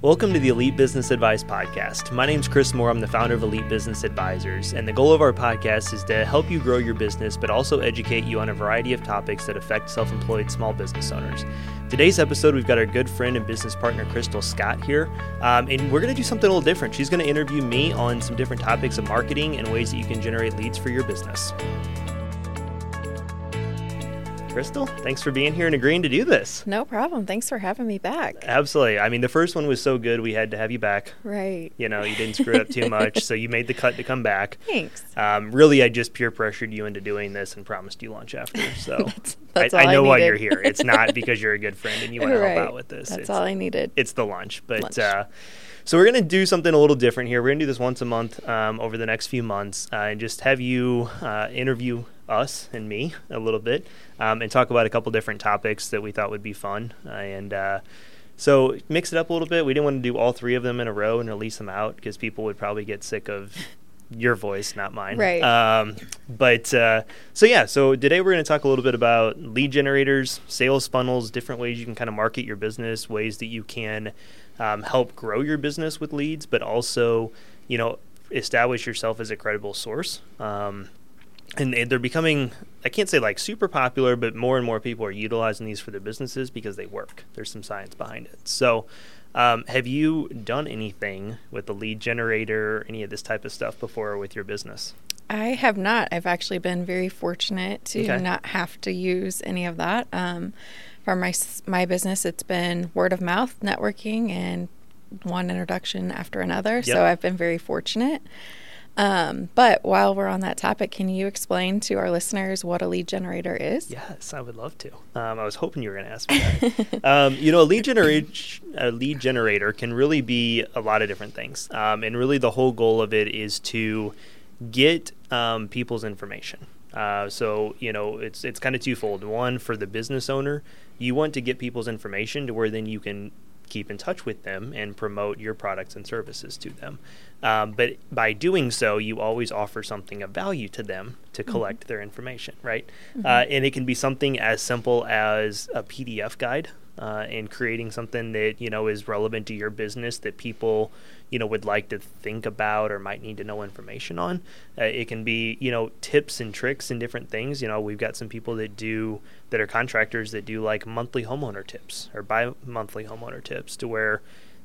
Welcome to the Elite Business Advice Podcast. My name is Chris Moore. I'm the founder of Elite Business Advisors, and the goal of our podcast is to help you grow your business, but also educate you on a variety of topics that affect self employed small business owners. Today's episode, we've got our good friend and business partner, Crystal Scott, here, um, and we're going to do something a little different. She's going to interview me on some different topics of marketing and ways that you can generate leads for your business. Crystal, thanks for being here and agreeing to do this. No problem. Thanks for having me back. Absolutely. I mean, the first one was so good, we had to have you back. Right. You know, you didn't screw it up too much, so you made the cut to come back. Thanks. Um, really, I just peer pressured you into doing this and promised you lunch after. So that's, that's I, I, know I why you're here. It's not because you're a good friend and you want to help out with this. That's it's, all I needed. It's the lunch, but. Lunch. Uh, so we're going to do something a little different here. We're going to do this once a month um, over the next few months, uh, and just have you uh, interview us and me a little bit, um, and talk about a couple different topics that we thought would be fun. Uh, and uh, so mix it up a little bit. We didn't want to do all three of them in a row and release them out because people would probably get sick of your voice, not mine. Right. Um, but uh, so yeah, so today we're going to talk a little bit about lead generators, sales funnels, different ways you can kind of market your business, ways that you can um, help grow your business with leads, but also, you know, establish yourself as a credible source. Um, and they're becoming i can't say like super popular but more and more people are utilizing these for their businesses because they work. There's some science behind it. So um, have you done anything with the lead generator any of this type of stuff before with your business I have not. I've actually been very fortunate to Okay. not have to use any of that. Um, for my my business, it's been word of mouth, networking, and one introduction after another. Yep. So I've been very fortunate. Um, but while we're on that topic, can you explain to our listeners what a lead generator is? yes i would love to um, i was hoping you were going to ask me that um, you know a lead generator a lead generator can really be a lot of different things um, and really the whole goal of it is to get um, people's information. Uh, so you know it's it's kind of twofold. One for the business owner you want to get people's information to where then you can keep in touch with them and promote your products and services to them. Um, but by doing so you always offer something of value to them to collect their information right? Uh, and it can be something as simple as a pdf guide uh, and creating something that you know is relevant to your business that people you know would like to think about or might need to know information on. Uh, it can be you know tips and tricks and different things. You know we've got some people that do that are contractors that do like monthly homeowner tips or bi-monthly homeowner tips to where.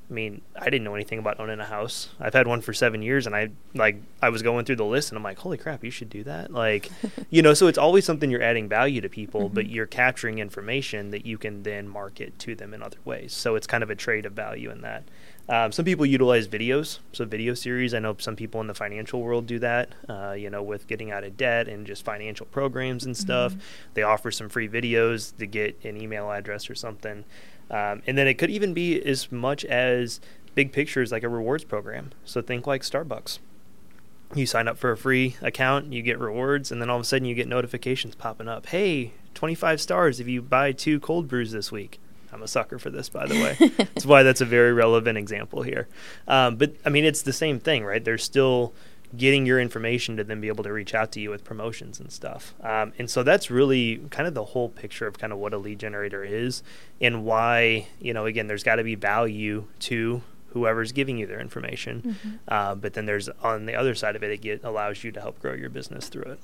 I mean, I didn't know anything about owning a house. I've had one for seven years, and I like I was going through the list, and I'm like, holy crap, you should do that. Like, you know, so it's always something you're adding value to people, but you're capturing information that you can then market to them in other ways. So it's kind of a trade of value in that. Um, some people utilize videos, so video series. I know some people in the financial world do that. Uh, you know, with getting out of debt and just financial programs and stuff. They offer some free videos to get an email address or something. Um, and then it could even be as much as big pictures like a rewards program. So think like Starbucks. You sign up for a free account, you get rewards, and then all of a sudden you get notifications popping up. Hey, 25 stars if you buy two cold brews this week. I'm a sucker for this, by the way. That's why that's a very relevant example here. Um, but I mean, it's the same thing, right? They're still getting your information to then be able to reach out to you with promotions and stuff. Um, and so that's really kind of the whole picture of kind of what a lead generator is and why, you know, again, there's got to be value to whoever's giving you their information. Uh, but then there's on the other side of it, it get, allows you to help grow your business through it.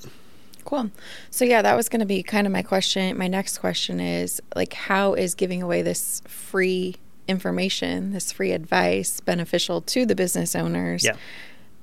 Cool. So yeah, that was going to be kind of my question. My next question is like, how is giving away this free information, this free advice, beneficial to the business owners? Yeah.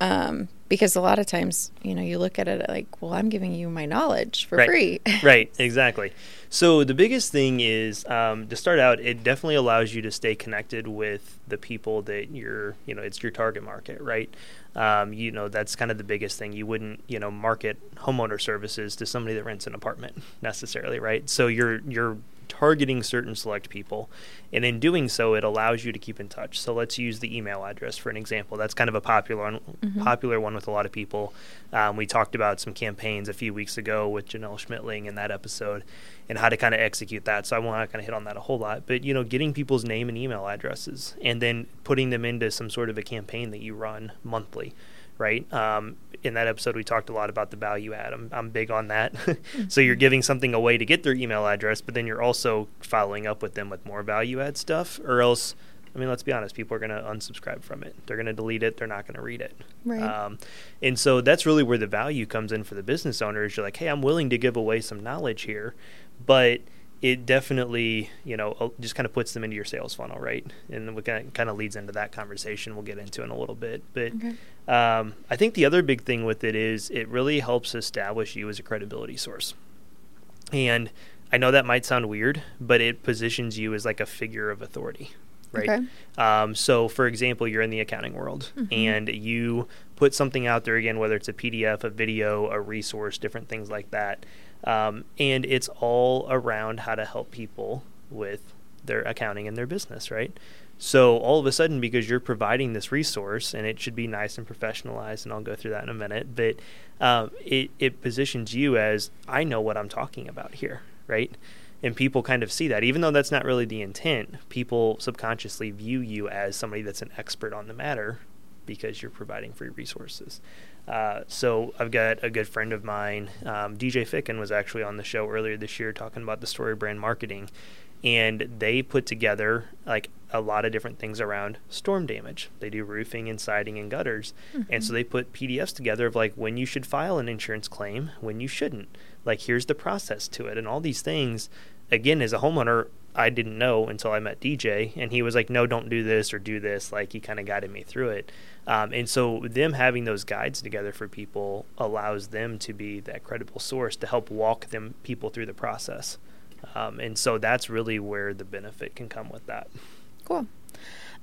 Um, because a lot of times, you know, you look at it like, well, I'm giving you my knowledge for Right. free. right, exactly. So the biggest thing is um, to start out, it definitely allows you to stay connected with the people that you're, you know, it's your target market, right? Um, you know, that's kind of the biggest thing. You wouldn't, you know, market homeowner services to somebody that rents an apartment necessarily, right? So you're you're targeting certain select people, and in doing so, it allows you to keep in touch. So let's use the email address for an example. That's kind of a popular one, popular one with a lot of people. Um, we talked about some campaigns a few weeks ago with Janelle Schmitling in that episode, and how to kind of execute that. So I won't kind of hit on that a whole lot, but you know, getting people's name and email addresses, and then putting them into some sort of a campaign that you run monthly right? Um, in that episode, we talked a lot about the value add. I'm, I'm big on that. so you're giving something away to get their email address, but then you're also following up with them with more value add stuff, or else I mean, let's be honest, people are going to unsubscribe from it. They're going to delete it. They're not going to read it. Right. Um, and so that's really where the value comes in for the business owner is you're like, hey, I'm willing to give away some knowledge here, but it definitely, you know, uh, just kind of puts them into your sales funnel, right? And we kind of, kind of leads into that conversation we'll get into in a little bit. But Okay. um, I think the other big thing with it is it really helps establish you as a credibility source. And I know that might sound weird, but it positions you as like a figure of authority, right? Okay. Um, so, for example, you're in the accounting world Mhm. and you put something out there again, whether it's a PDF, a video, a resource, different things like that. Um, and it's all around how to help people with their accounting and their business, right? So, all of a sudden, because you're providing this resource and it should be nice and professionalized, and I'll go through that in a minute, but um, it, it positions you as I know what I'm talking about here, right? and people kind of see that even though that's not really the intent people subconsciously view you as somebody that's an expert on the matter because you're providing free resources. Uh, so i've got a good friend of mine um, dj ficken was actually on the show earlier this year talking about the StoryBrand marketing and they put together like a lot of different things around storm damage. They do roofing and siding and gutters. And so they put pdfs together of like when you should file an insurance claim when you shouldn't. Like here's the process to it. And all these things again as a homeowner i didn't know until i met dj and he was like no don't do this or do this like he kind of guided me through it um, and so them having those guides together for people allows them to be that credible source to help walk them people through the process um, and so that's really where the benefit can come with that Cool.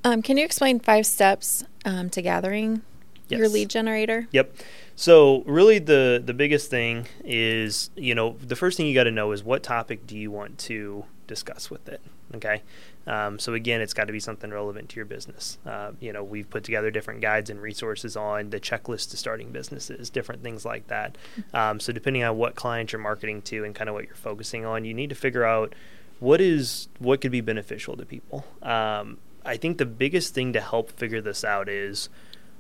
Um, can you explain five steps um, to gathering your lead generator? Yep. So really the the biggest thing is, you know, the first thing you got to know is what topic do you want to discuss with it. Okay. Um, so again, it's got to be something relevant to your business. Uh, you know, we've put together different guides and resources on the checklist to starting businesses, different things like that. Um, so depending on what client you're marketing to and kind of what you're focusing on, you need to figure out what is what could be beneficial to people. Um, I think the biggest thing to help figure this out is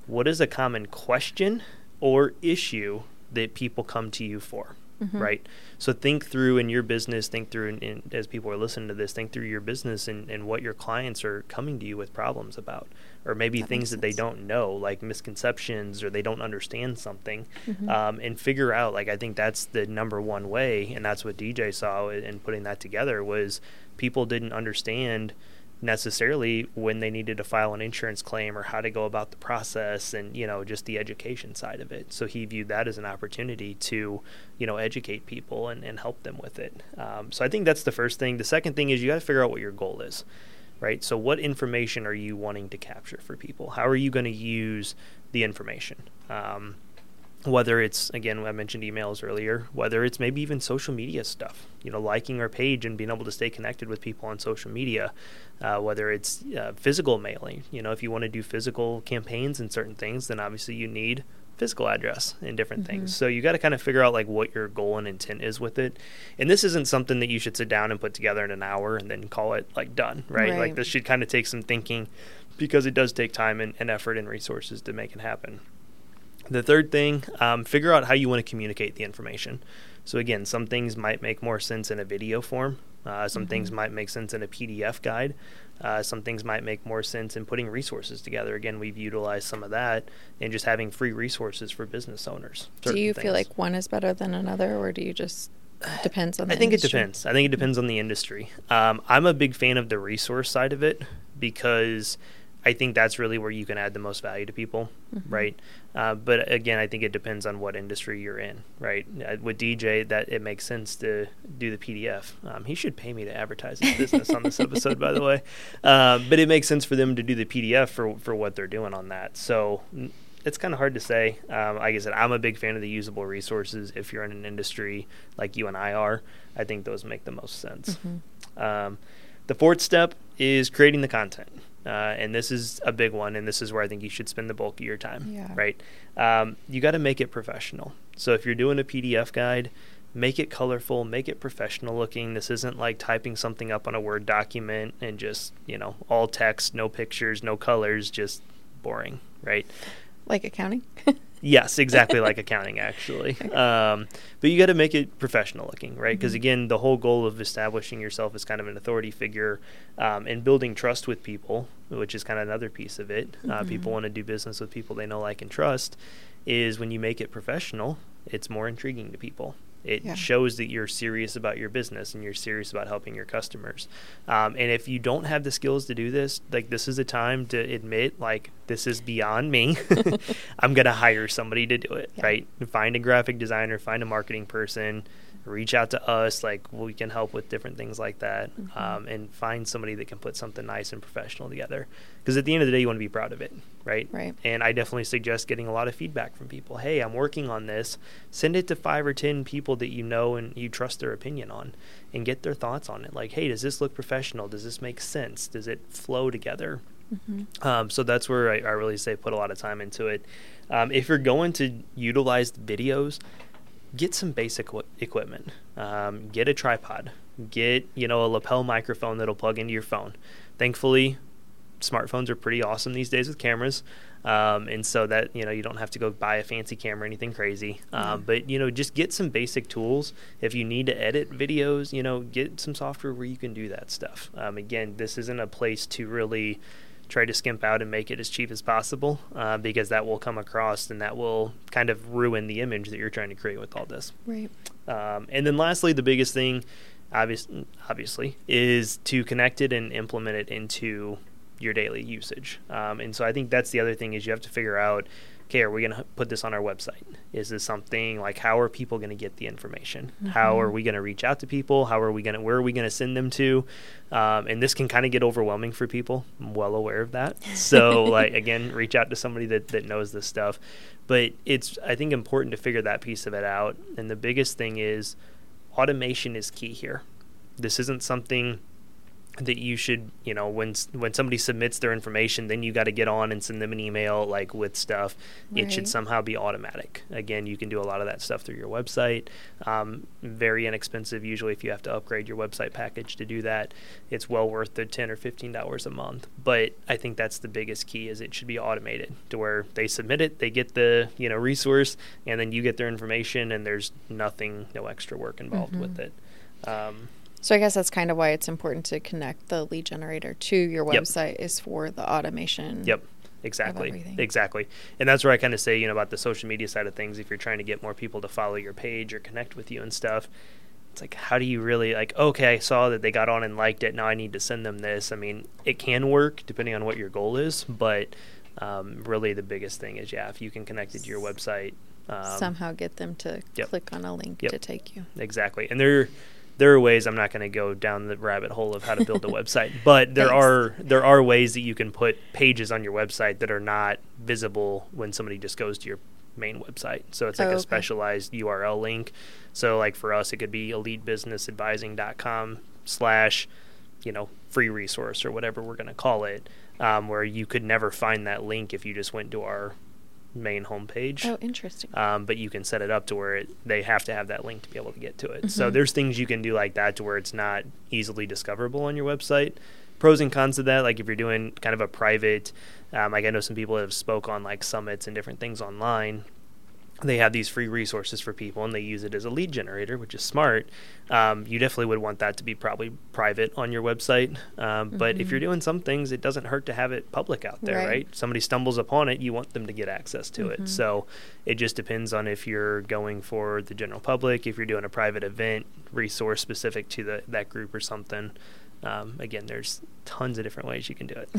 what is a common question or issue that people come to you for right so think through in your business think through in, in, as people are listening to this think through your business and, and what your clients are coming to you with problems about. Or maybe That things that they don't know like misconceptions or they don't understand something. Mhm. um, and figure out like i think that's the number one way and that's what dj saw in putting that together was people didn't understand necessarily when they needed to file an insurance claim or how to go about the process and you know just the education side of it. So he viewed that as an opportunity to you know educate people and, and help them with it. Um, so i think that's the first thing. The second thing is you got to figure out what your goal is right? So what information are you wanting to capture for people? How are you going to use the information? Um, whether it's again i mentioned emails earlier whether it's maybe even social media stuff you know liking our page and being able to stay connected with people on social media uh, whether it's uh, physical mailing. You know if you want to do physical campaigns and certain things then obviously you need physical address and different Mhm. things. So you got to kind of figure out like what your goal and intent is with it. And this isn't something that you should sit down and put together in an hour and then call it like done right, like this should kind of take some thinking because it does take time and, and effort and resources to make it happen the third thing, um, figure out how you want to communicate the information. So again, some things might make more sense in a video form. Uh, some things Mhm. might make sense in a PDF guide. Uh, some things might make more sense in putting resources together. Again, we've utilized some of that and just having free resources for business owners. Do you feel like one is better than another, or do you just depends on? The I think industry? it depends. I think it depends on the industry. Um, I'm a big fan of the resource side of it because I think that's really where you can add the most value to people, Mhm. right? Uh, but again, I think it depends on what industry you're in, right? Uh, with DJ, that it makes sense to do the PDF. Um, he should pay me to advertise his business on this episode, by the way. Um, but it makes sense for them to do the PDF for for what they're doing on that. So. It's kind of hard to say. Um, like I said, I'm a big fan of the usable resources. If you're in an industry like you and I are, I think those make the most sense. Mhm. Um, the fourth step is creating the content. Uh, and this is a big one, and this is where I think you should spend the bulk of your time. Yeah. Right? Um, you got to make it professional. So if you're doing a PDF guide, make it colorful, make it professional looking. This isn't like typing something up on a Word document and just, you know, all text, no pictures, no colors, just boring, right? Like accounting? Yes, exactly like accounting, actually. Um, but you got to make it professional looking, right? Because Mhm. again, the whole goal of establishing yourself as kind of an authority figure um, and building trust with people, which is kind of another piece of it. Uh, Mhm. people want to do business with people they know, like, and trust. Is when you make it professional, it's more intriguing to people. It Yeah. shows that you're serious about your business and you're serious about helping your customers. Um, and if you don't have the skills to do this, like this is a time to admit, like this is beyond me. I'm gonna hire somebody to do it, Yeah. right? Find a graphic designer, find a marketing person, reach out to us. Like we can help with different things like that, Mhm. um, and find somebody that can put something nice and professional together. Because at the end of the day, you want to be proud of it, right? Right. And I definitely suggest getting a lot of feedback from people. Hey, I'm working on this. Send it to five or ten people that you know and you trust their opinion on, and get their thoughts on it. Like, hey, does this look professional? Does this make sense? Does it flow together? hmm Um, so that's where I, I really say put a lot of time into it. Um, if you're going to utilize videos, get some basic w- equipment. Um, get a tripod. Get you know a lapel microphone that'll plug into your phone. Thankfully, smartphones are pretty awesome these days with cameras. Um, and so that you know you don't have to go buy a fancy camera or anything crazy um, but you know just get some basic tools if you need to edit videos you know get some software where you can do that stuff um, again this isn't a place to really try to skimp out and make it as cheap as possible uh, because that will come across and that will kind of ruin the image that you're trying to create with all this Right. um, and then lastly, the biggest thing, obvious, obviously, is to connect it and implement it into your daily usage. Um, and so I think that's the other thing is you have to figure out, okay, are we going to put this on our website? Is this something like how are people going to get the information? How are Mhm. we going to reach out to people? How are we going to where are we going to send them to? Um, and this can kind of get overwhelming for people. I'm well aware of that. So like again, reach out to somebody that that knows this stuff. But it's I think important to figure that piece of it out. And the biggest thing is automation is key here. This isn't something that you should, you know, when when somebody submits their information, then you got to get on and send them an email like with stuff. It should somehow be automatic. Again, you can do a lot of that stuff through your website. Um, very inexpensive usually if you have to upgrade your website package to do that. It's well worth the ten or fifteen dollars a month. But I think that's the biggest key is it should be automated to where they submit it, they get the you know resource, and then you get their information, and there's nothing, no extra work involved with Mhm. it. Um, So I guess that's kind of why it's important to connect the lead generator to your Yep. website is for the automation. Yep. Exactly. Exactly. And that's where I kind of say, you know, about the social media side of things, if you're trying to get more people to follow your page or connect with you and stuff, it's like, how do you really, like, okay, I saw that they got on and liked it. Now I need to send them this. I mean, it can work depending on what your goal is, but um, really the biggest thing is, yeah, if you can connect it to your website. Um, Somehow get them to Yep. click on a link Yep. to take you. Exactly. And there there are ways I'm not going to go down the rabbit hole of how to build a website, but there Thanks. are there are ways that you can put pages on your website that are not visible when somebody just goes to your main website. So it's like Oh, a okay. specialized URL link. So like for us it could be elitebusinessadvising.com slash you know free resource or whatever we're going to call it um, where you could never find that link if you just went to our main homepage Oh, interesting. um, but you can set it up to where it, they have to have that link to be able to get to it. So Mhm. there's things you can do like that to where it's not easily discoverable on your website. Pros and cons of that, like if you're doing kind of a private, um, like I know some people have spoke on like summits and different things online. They have these free resources for people, and they use it as a lead generator, which is smart. Um, you definitely would want that to be probably private on your website. Um, But if you're doing some things, it doesn't hurt to have it public out there, Right. right? Somebody stumbles upon it, you want them to get access to it. Mhm. So it just depends on if you're going for the general public, if you're doing a private event, resource specific to the, that group or something. Um, again, there's tons of different ways you can do it.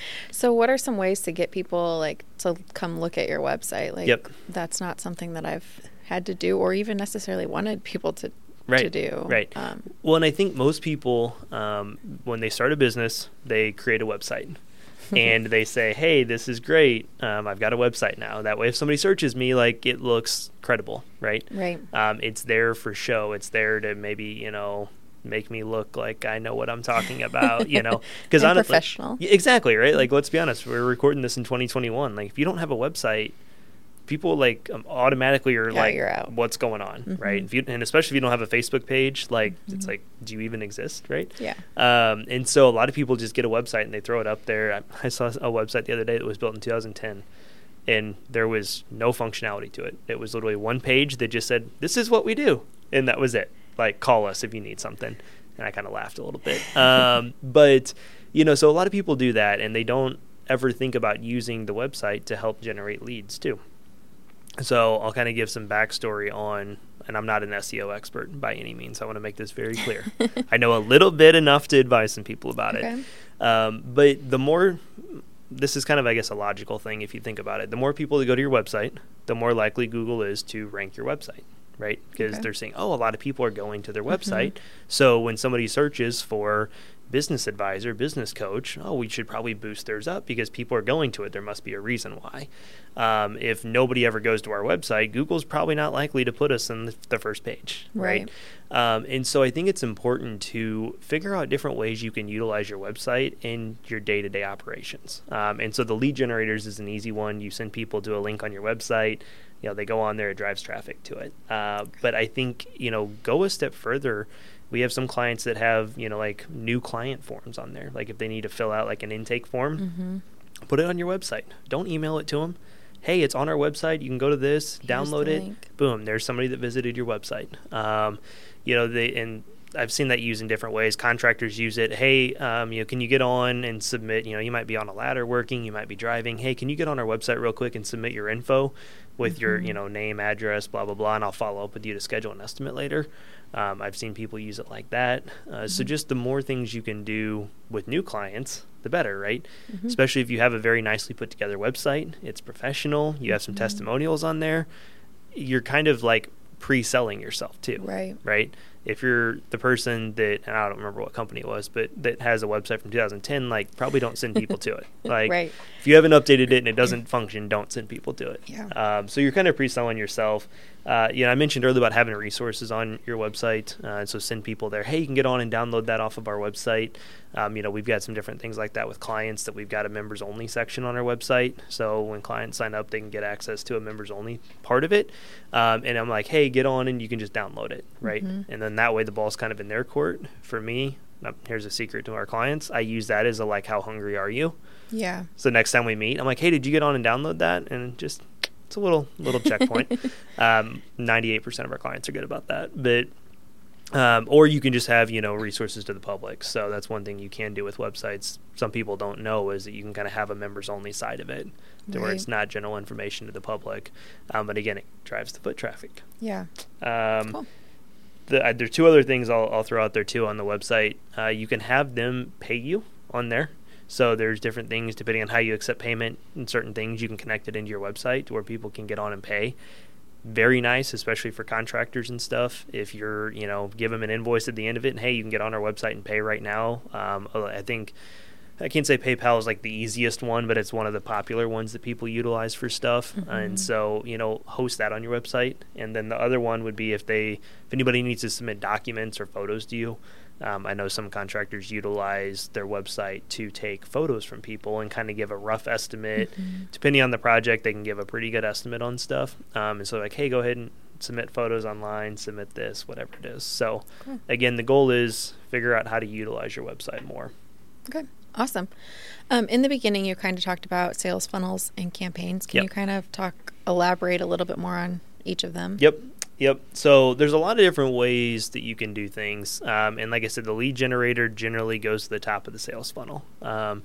so what are some ways to get people like to come look at your website? Like Yep. that's not something that I've had to do or even necessarily wanted people to to Right, do. right. Um, Well, and I think most people, um, when they start a business, they create a website. and they say, "Hey, this is great. Um, I've got a website now. That way, if somebody searches me, like it looks credible, right? right. Um, it's there for show. It's there to maybe you know make me look like I know what I'm talking about. you know, because honestly, professional. Exactly right. Like, let's be honest. We're recording this in 2021. Like, if you don't have a website, people like um, automatically are Yeah, like. "What's going on?" Right? Mhm. If you, and especially if you don't have a Facebook page, like it's Mhm. like, do you even exist? Right? Yeah. Um, and so a lot of people just get a website and they throw it up there. I, I saw a website the other day that was built in 2010, and there was no functionality to it. It was literally one page that just said, "This is what we do," and that was it. Like, call us if you need something. And I kind of laughed a little bit. Um, but you know, so a lot of people do that, and they don't ever think about using the website to help generate leads too. So I'll kind of give some backstory on, and I'm not an SEO expert by any means. I want to make this very clear. I know a little bit enough to advise some people about okay. it. Um, but the more, this is kind of, I guess, a logical thing if you think about it. The more people that go to your website, the more likely Google is to rank your website, right? Because okay. they're saying, oh, a lot of people are going to their mm-hmm. website. Mm-hmm. So when somebody searches for business advisor, business coach, oh, we should probably boost theirs up because people are going to it. There must be a reason why. Um, if nobody ever goes to our website, Google's probably not likely to put us in the, the first page, right? right? Um, and so I think it's important to figure out different ways you can utilize your website in your day to day operations. Um, and so the lead generators is an easy one. You send people to a link on your website. You know, they go on there, it drives traffic to it. Uh, but I think, you know, go a step further we have some clients that have you know like new client forms on there like if they need to fill out like an intake form mm-hmm. put it on your website don't email it to them hey it's on our website you can go to this Here's download it link. boom there's somebody that visited your website um, you know they and I've seen that used in different ways. Contractors use it. Hey, um, you know, can you get on and submit? You know, you might be on a ladder working, you might be driving. Hey, can you get on our website real quick and submit your info with mm-hmm. your, you know, name, address, blah blah blah, and I'll follow up with you to schedule an estimate later. Um, I've seen people use it like that. Uh, mm-hmm. So just the more things you can do with new clients, the better, right? Mm-hmm. Especially if you have a very nicely put together website, it's professional, you have some mm-hmm. testimonials on there. You're kind of like pre-selling yourself too, right? Right if you're the person that and I don't remember what company it was, but that has a website from 2010, like probably don't send people to it. Like right. if you haven't updated it and it doesn't function, don't send people to it. Yeah. Um, so you're kind of pre-selling yourself. Uh, you know, I mentioned earlier about having resources on your website, uh, so send people there. Hey, you can get on and download that off of our website. Um, you know, we've got some different things like that with clients that we've got a members only section on our website. So when clients sign up, they can get access to a members only part of it. Um, and I'm like, hey, get on and you can just download it, right? Mm-hmm. And then that way the ball's kind of in their court. For me, here's a secret to our clients. I use that as a like, how hungry are you? Yeah. So next time we meet, I'm like, hey, did you get on and download that? And just it's a little little checkpoint. um, 98% of our clients are good about that, but um, or you can just have you know resources to the public. So that's one thing you can do with websites. Some people don't know is that you can kind of have a members only side of it, to right. where it's not general information to the public. Um, but again, it drives the foot traffic. Yeah. Um, cool. The, uh, there are two other things I'll, I'll, throw out there too on the website. Uh, you can have them pay you on there. So there's different things depending on how you accept payment and certain things you can connect it into your website to where people can get on and pay very nice, especially for contractors and stuff. If you're, you know, give them an invoice at the end of it, and hey, you can get on our website and pay right now. Um, uh, I think I can't say PayPal is like the easiest one, but it's one of the popular ones that people utilize for stuff. Mm-hmm. And so, you know, host that on your website. And then the other one would be if they, if anybody needs to submit documents or photos to you, um, I know some contractors utilize their website to take photos from people and kind of give a rough estimate. Mm-hmm. Depending on the project, they can give a pretty good estimate on stuff. Um, and so, like, hey, go ahead and submit photos online, submit this, whatever it is. So, cool. again, the goal is figure out how to utilize your website more. Okay, awesome. Um, in the beginning, you kind of talked about sales funnels and campaigns. Can yep. you kind of talk, elaborate a little bit more on each of them? Yep. Yep. So there's a lot of different ways that you can do things, um, and like I said, the lead generator generally goes to the top of the sales funnel. Um,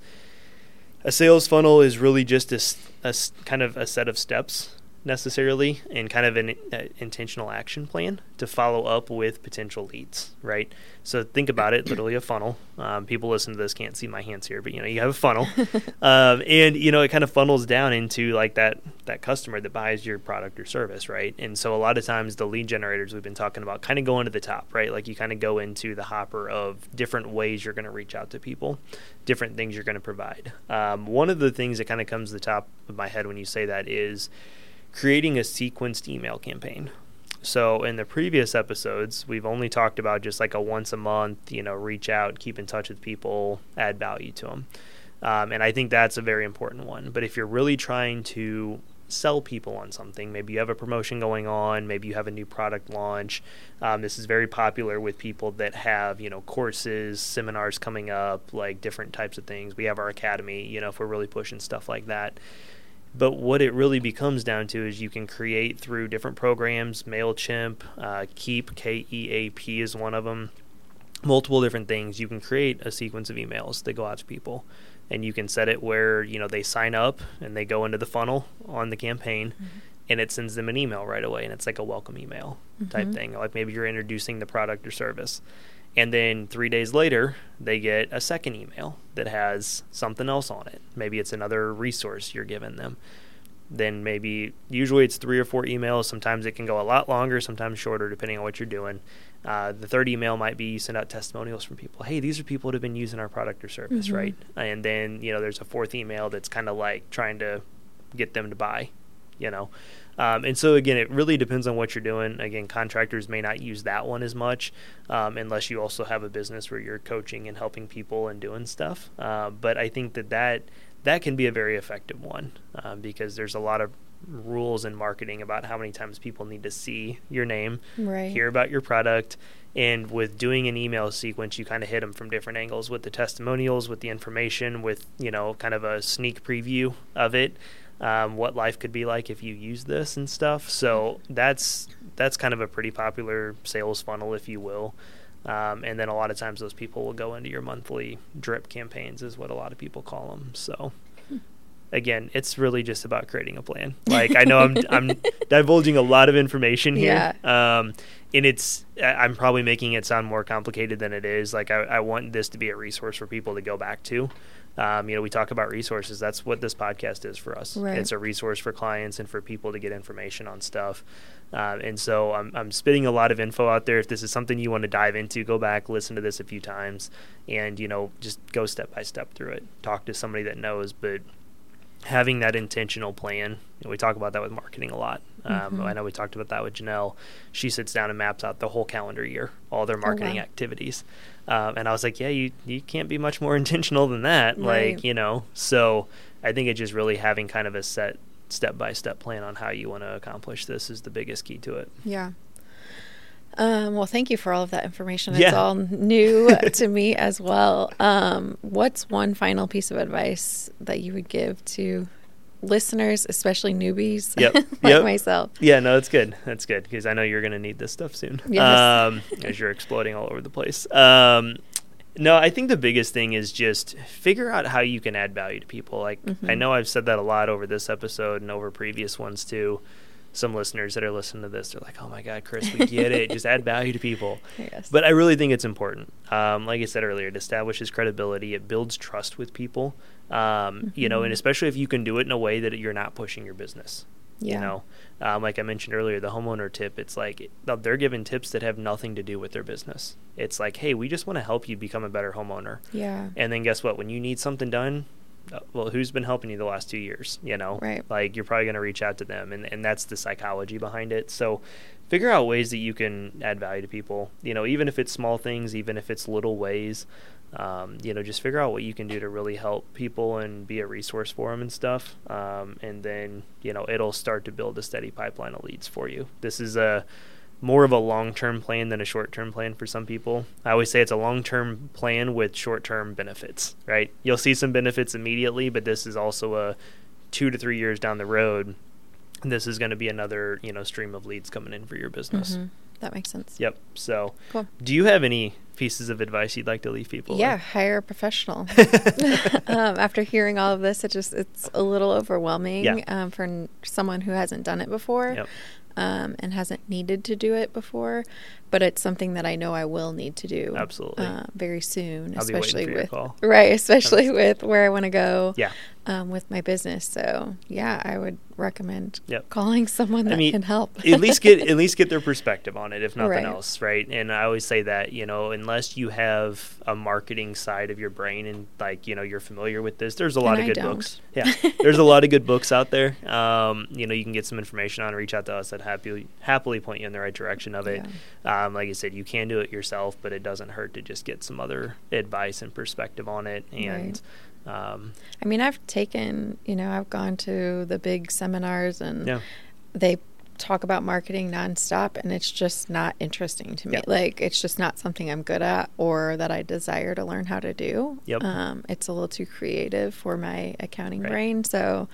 a sales funnel is really just a, a, kind of a set of steps necessarily and kind of an uh, intentional action plan to follow up with potential leads right? So think about it literally a funnel. Um, people listen to this can't see my hands here but you know you have a funnel. Um, and you know it kind of funnels down into like that that customer that buys your product or service right? And so a lot of times the lead generators we've been talking about kind of go into the top right? Like you kind of go into the hopper of different ways you're going to reach out to people different things you're going to provide. Um, one of the things that kind of comes to the top of my head when you say that is creating a sequenced email campaign. So in the previous episodes, we've only talked about just like a once a month, you know, reach out, keep in touch with people, add value to them. Um, and I think that's a very important one. But if you're really trying to sell people on something, maybe you have a promotion going on, maybe you have a new product launch. Um, this is very popular with people that have, you know, courses, seminars coming up, like different types of things. We have our academy, you know, if we're really pushing stuff like that But what it really becomes down to is you can create through different programs, MailChimp, uh, Keap, K E A P is one of them, multiple different things. You can create a sequence of emails that go out to people. And you can set it where, you know, they sign up and they go into the funnel on the campaign mm-hmm. and it sends them an email right away. And it's like a welcome email mm-hmm. type thing. Like maybe you're introducing the product or service. And then three days later, they get a second email that has something else on it. Maybe it's another resource you're giving them. Then maybe, usually it's three or four emails. Sometimes it can go a lot longer, sometimes shorter, depending on what you're doing. Uh, the third email might be you send out testimonials from people. Hey, these are people that have been using our product or service, mm-hmm. right? And then, you know, there's a fourth email that's kind of like trying to get them to buy, you know. Um, and so again, it really depends on what you're doing. Again, contractors may not use that one as much um, unless you also have a business where you're coaching and helping people and doing stuff. Uh, but I think that that that can be a very effective one uh, because there's a lot of rules in marketing about how many times people need to see your name, right. hear about your product. And with doing an email sequence, you kind of hit them from different angles with the testimonials, with the information, with, you know, kind of a sneak preview of it um, what life could be like if you use this and stuff. So that's that's kind of a pretty popular sales funnel, if you will. Um, and then a lot of times those people will go into your monthly drip campaigns, is what a lot of people call them. So again, it's really just about creating a plan. Like I know I'm I'm divulging a lot of information here. Yeah. Um, and it's I'm probably making it sound more complicated than it is. Like I, I want this to be a resource for people to go back to. Um, you know, we talk about resources. That's what this podcast is for us. Right. It's a resource for clients and for people to get information on stuff. Uh, and so I'm, I'm spitting a lot of info out there. If this is something you want to dive into, go back, listen to this a few times, and you know, just go step by step through it. Talk to somebody that knows, but having that intentional plan. You know, we talk about that with marketing a lot. Um, mm-hmm. I know we talked about that with Janelle. She sits down and maps out the whole calendar year, all their marketing oh, wow. activities. Um, and I was like, yeah, you you can't be much more intentional than that. Right. Like you know, so I think it's just really having kind of a set step by step plan on how you want to accomplish this is the biggest key to it. Yeah. Um, well, thank you for all of that information. It's yeah. all new to me as well. Um, what's one final piece of advice that you would give to listeners, especially newbies yep. like yep. myself? Yeah, no, that's good. That's good because I know you're going to need this stuff soon yes. um, as you're exploding all over the place. Um, no, I think the biggest thing is just figure out how you can add value to people. Like mm-hmm. I know I've said that a lot over this episode and over previous ones too some listeners that are listening to this, they're like, "Oh my God, Chris, we get it. Just add value to people." Yes. But I really think it's important. Um, like I said earlier, it establishes credibility. It builds trust with people. Um, mm-hmm. You know, and mm-hmm. especially if you can do it in a way that you're not pushing your business. Yeah. You know, um, like I mentioned earlier, the homeowner tip. It's like they're giving tips that have nothing to do with their business. It's like, hey, we just want to help you become a better homeowner. Yeah. And then guess what? When you need something done, well, who's been helping you the last two years? You know, right? Like you're probably going to reach out to them, and and that's the psychology behind it. So, figure out ways that you can add value to people. You know, even if it's small things, even if it's little ways. Um, you know, just figure out what you can do to really help people and be a resource for them and stuff. Um, and then, you know, it'll start to build a steady pipeline of leads for you. This is a more of a long term plan than a short term plan for some people. I always say it's a long term plan with short term benefits, right? You'll see some benefits immediately, but this is also a two to three years down the road. This is going to be another, you know, stream of leads coming in for your business. Mm-hmm. That makes sense. Yep. So, cool. do you have any pieces of advice you'd like to leave people? Yeah, with? hire a professional. um, after hearing all of this, it just it's a little overwhelming yeah. um, for someone who hasn't done it before. Yep um, and hasn't needed to do it before, but it's something that I know I will need to do absolutely. uh, very soon, I'll especially with right, especially with where I want to go. Yeah, um, with my business. So yeah, I would recommend yep. calling someone that I mean, can help. at least get at least get their perspective on it, if nothing right. else, right? And I always say that you know, unless you have a marketing side of your brain and like you know you're familiar with this, there's a lot and of I good don't. books. Yeah, there's a lot of good books out there. Um, you know, you can get some information on. Reach out to us. I'd happily happily point you in the right direction of it. Yeah. Um, like I said, you can do it yourself, but it doesn't hurt to just get some other advice and perspective on it and. Right um, I mean, I've taken, you know, I've gone to the big seminars and yeah. they talk about marketing nonstop, and it's just not interesting to me. Yep. Like, it's just not something I'm good at or that I desire to learn how to do. Yep. Um, it's a little too creative for my accounting right. brain. So,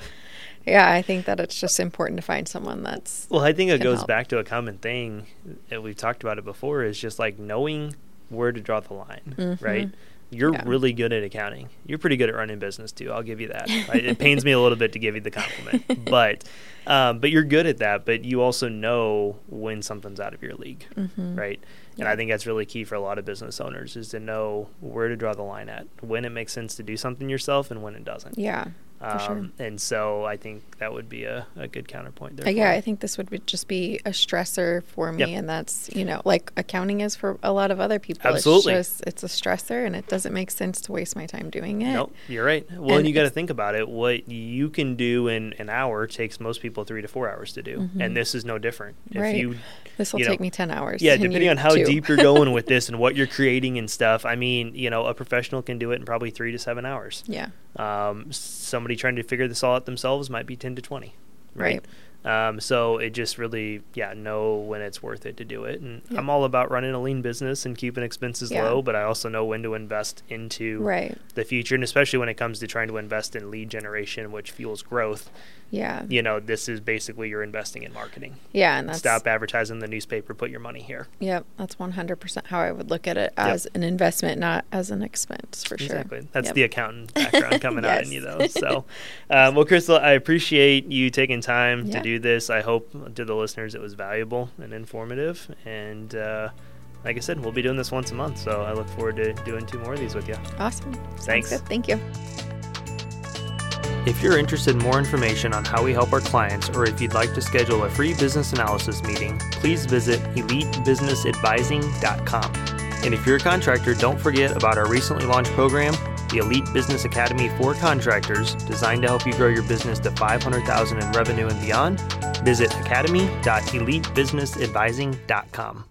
yeah, I think that it's just important to find someone that's Well, I think it goes help. back to a common thing that we've talked about it before is just like knowing where to draw the line, right? You're Yeah. really good at accounting. You're pretty good at running business too. I'll give you that. Right? It pains me a little bit to give you the compliment, but um, but you're good at that. But you also know when something's out of your league, right? And I think that's really key for a lot of business owners is to know where to draw the line at, when it makes sense to do something yourself, and when it doesn't. yeah, for sure. Um, and so I think that would be a, a good counterpoint there. Uh, yeah. I think this would be, just be a stressor for me, Yep. and that's you know like accounting is for a lot of other people. Absolutely. it's just it's a stressor, and it doesn't make sense to waste my time doing it. Nope, you're right. Well, and And you got to think about it. What you can do in an hour takes most people three to four hours to do, and this is no different. Mm-hmm. Right. If you, This will you know, take me ten hours. yeah, depending on how deep you're going with this and what you're creating and stuff. I mean, you know, a professional can do it in probably three to seven hours. yeah, Um, somebody trying to figure this all out themselves might be ten to twenty. Right. Um, so it just really, yeah, know when it's worth it to do it. And Yep. I'm all about running a lean business and keeping expenses Yeah. low, but I also know when to invest into right. the future, and especially when it comes to trying to invest in lead generation, which fuels growth. Yeah, You know, this is basically you're investing in marketing. yeah, and that's Stop advertising in the newspaper, put your money here. Yep, that's one hundred percent how I would look at it as an investment, not as an expense for sure. Exactly. That's Yep. the accountant background coming out in you, Yes. though. So, um, well, Crystal, I appreciate you taking time to do this. I hope to the listeners it was valuable and informative. And uh, like I said, we'll be doing this once a month. So I look forward to doing two more of these with you. Awesome. Thanks. Thank you. If you're interested in more information on how we help our clients, or if you'd like to schedule a free business analysis meeting, please visit elitebusinessadvising.com. And if you're a contractor, don't forget about our recently launched program, the Elite Business Academy for Contractors, designed to help you grow your business to 500,000 in revenue and beyond. Visit academy.elitebusinessadvising.com.